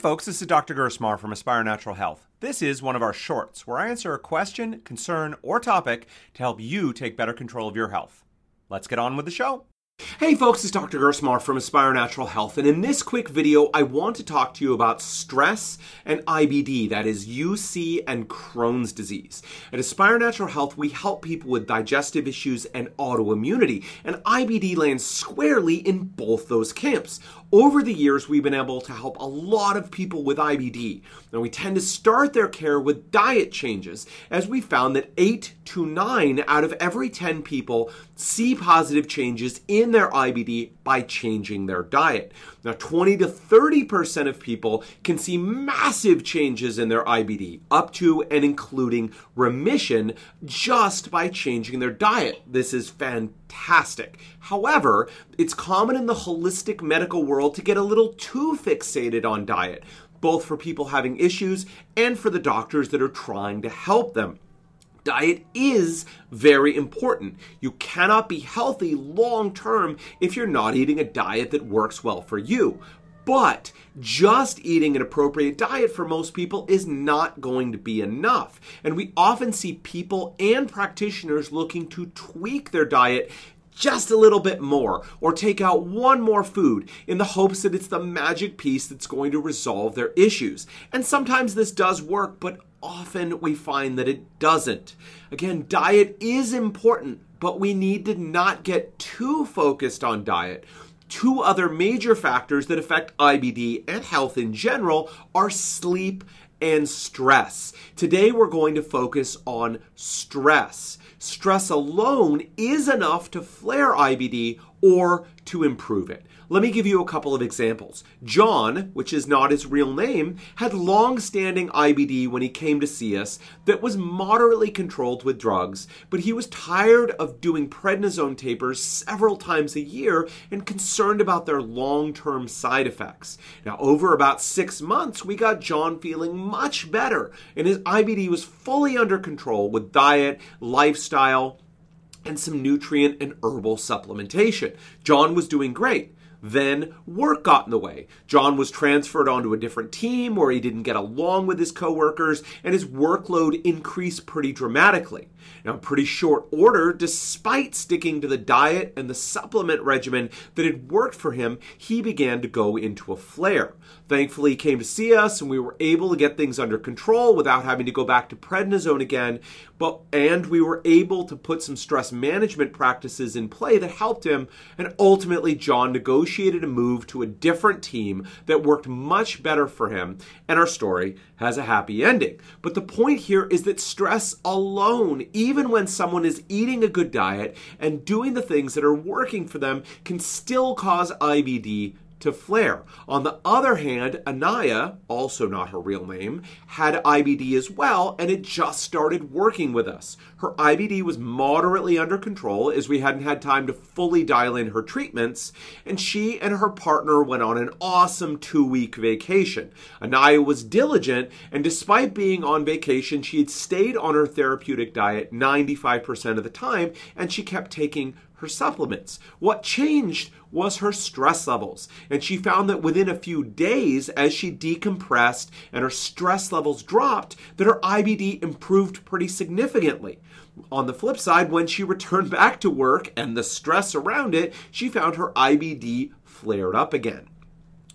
folks, this is Dr. Gersmar from Aspire Natural Health. This is one of our shorts where I answer a question, concern, or topic to help you take better control of your health. Let's get on with the show. Hey folks, it's Dr. Gersmar from Aspire Natural Health, and in this quick video, I want to talk to you about stress and IBD, that is UC and Crohn's disease. At Aspire Natural Health, we help people with digestive issues and autoimmunity, and IBD lands squarely in both those camps. Over the years, we've been able to help a lot of people with IBD. Now, we tend to start their care with diet changes, as we found that 8 to 9 out of every 10 people see positive changes in their IBD by changing their diet. Now, 20 to 30% of people can see massive changes in their IBD, up to and including remission, just by changing their diet. This is fantastic. However, it's common in the holistic medical world to get a little too fixated on diet, both for people having issues and for the doctors that are trying to help them. Diet is very important. You cannot be healthy long term if you're not eating a diet that works well for you. But just eating an appropriate diet for most people is not going to be enough. And we often see people and practitioners looking to tweak their diet just a little bit more or take out one more food in the hopes that it's the magic piece that's going to resolve their issues. And sometimes this does work, but often we find that it doesn't. Again, diet is important, but we need to not get too focused on diet. Two other major factors that affect IBD and health in general are sleep and stress. Today we're going to focus on stress. Stress alone is enough to flare IBD or to improve it. Let me give you a couple of examples. John, which is not his real name, had long standing IBD when he came to see us that was moderately controlled with drugs, but he was tired of doing prednisone tapers several times a year and concerned about their long term side effects. Now, over about six months, we got John feeling much better, and his IBD was fully under control with diet, lifestyle, and some nutrient and herbal supplementation. John was doing great. Then work got in the way. John was transferred onto a different team where he didn't get along with his coworkers, and his workload increased pretty dramatically. Now, in pretty short order, despite sticking to the diet and the supplement regimen that had worked for him, he began to go into a flare. Thankfully, he came to see us, and we were able to get things under control without having to go back to prednisone again. But and we were able to put some stress management practices in play that helped him. And ultimately, John negotiated a move to a different team that worked much better for him. And our story has a happy ending. But the point here is that stress alone, even when someone is eating a good diet and doing the things that are working for them, can still cause IBD to flare. On the other hand, Anaya, also not her real name, had IBD as well, and it just started working with us. Her IBD was moderately under control as we hadn't had time to fully dial in her treatments, and she and her partner went on an awesome two week vacation. Anaya was diligent, and despite being on vacation, she had stayed on her therapeutic diet 95% of the time, and she kept taking her supplements. What changed was her stress levels. And she found that within a few days, as she decompressed and her stress levels dropped, that her IBD improved pretty significantly. On the flip side, when she returned back to work and the stress around it, she found her IBD flared up again.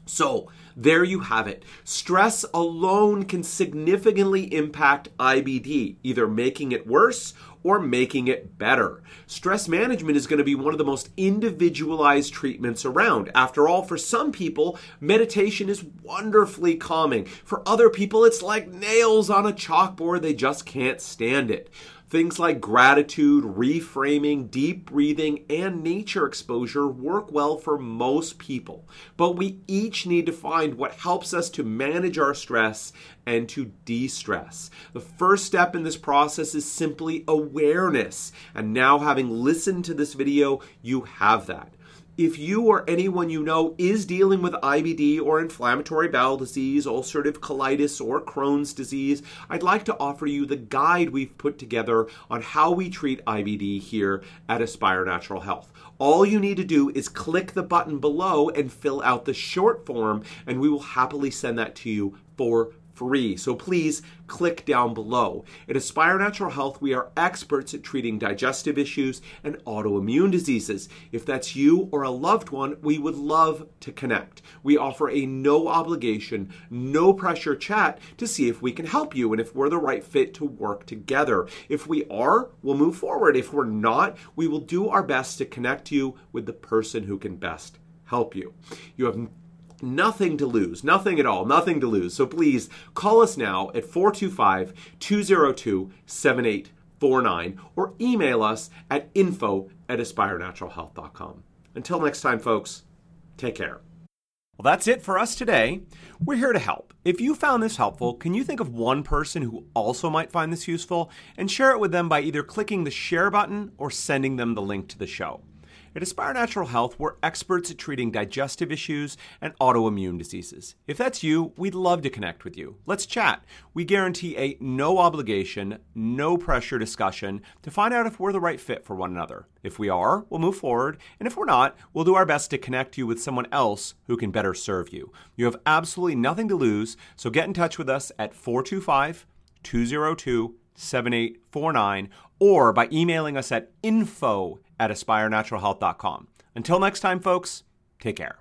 So, there you have it. Stress alone can significantly impact IBD, either making it worse or making it better. Stress management is going to be one of the most individualized treatments around. After all, for some people, meditation is wonderfully calming. For other people, it's like nails on a chalkboard, they just can't stand it. Things like gratitude, reframing, deep breathing, and nature exposure work well for most people. But we each need to find what helps us to manage our stress and to de stress. The first step in this process is simply awareness. And now, having listened to this video, you have that. If you or anyone you know is dealing with IBD or inflammatory bowel disease, ulcerative colitis, or Crohn's disease, I'd like to offer you the guide we've put together on how we treat IBD here at Aspire Natural Health. All you need to do is click the button below and fill out the short form, and we will happily send that to you for free. So please click down below. At Aspire Natural Health, we are experts at treating digestive issues and autoimmune diseases. If that's you or a loved one, we would love to connect. We offer a no obligation, no pressure chat to see if we can help you and if we're the right fit to work together. If we are, we'll move forward. If we're not, we will do our best to connect you with the person who can best help you. You have nothing to lose, nothing at all, nothing to lose. So please call us now at 425 202 7849 or email us at info at aspirenaturalhealth.com. Until next time, folks, take care. Well, that's it for us today. We're here to help. If you found this helpful, can you think of one person who also might find this useful and share it with them by either clicking the share button or sending them the link to the show? At Aspire Natural Health, we're experts at treating digestive issues and autoimmune diseases. If that's you, we'd love to connect with you. Let's chat. We guarantee a no obligation, no pressure discussion to find out if we're the right fit for one another. If we are, we'll move forward, and if we're not, we'll do our best to connect you with someone else who can better serve you. You have absolutely nothing to lose, so get in touch with us at 425 202 7849 or by emailing us at info at aspirenaturalhealth.com. Until next time, folks, take care.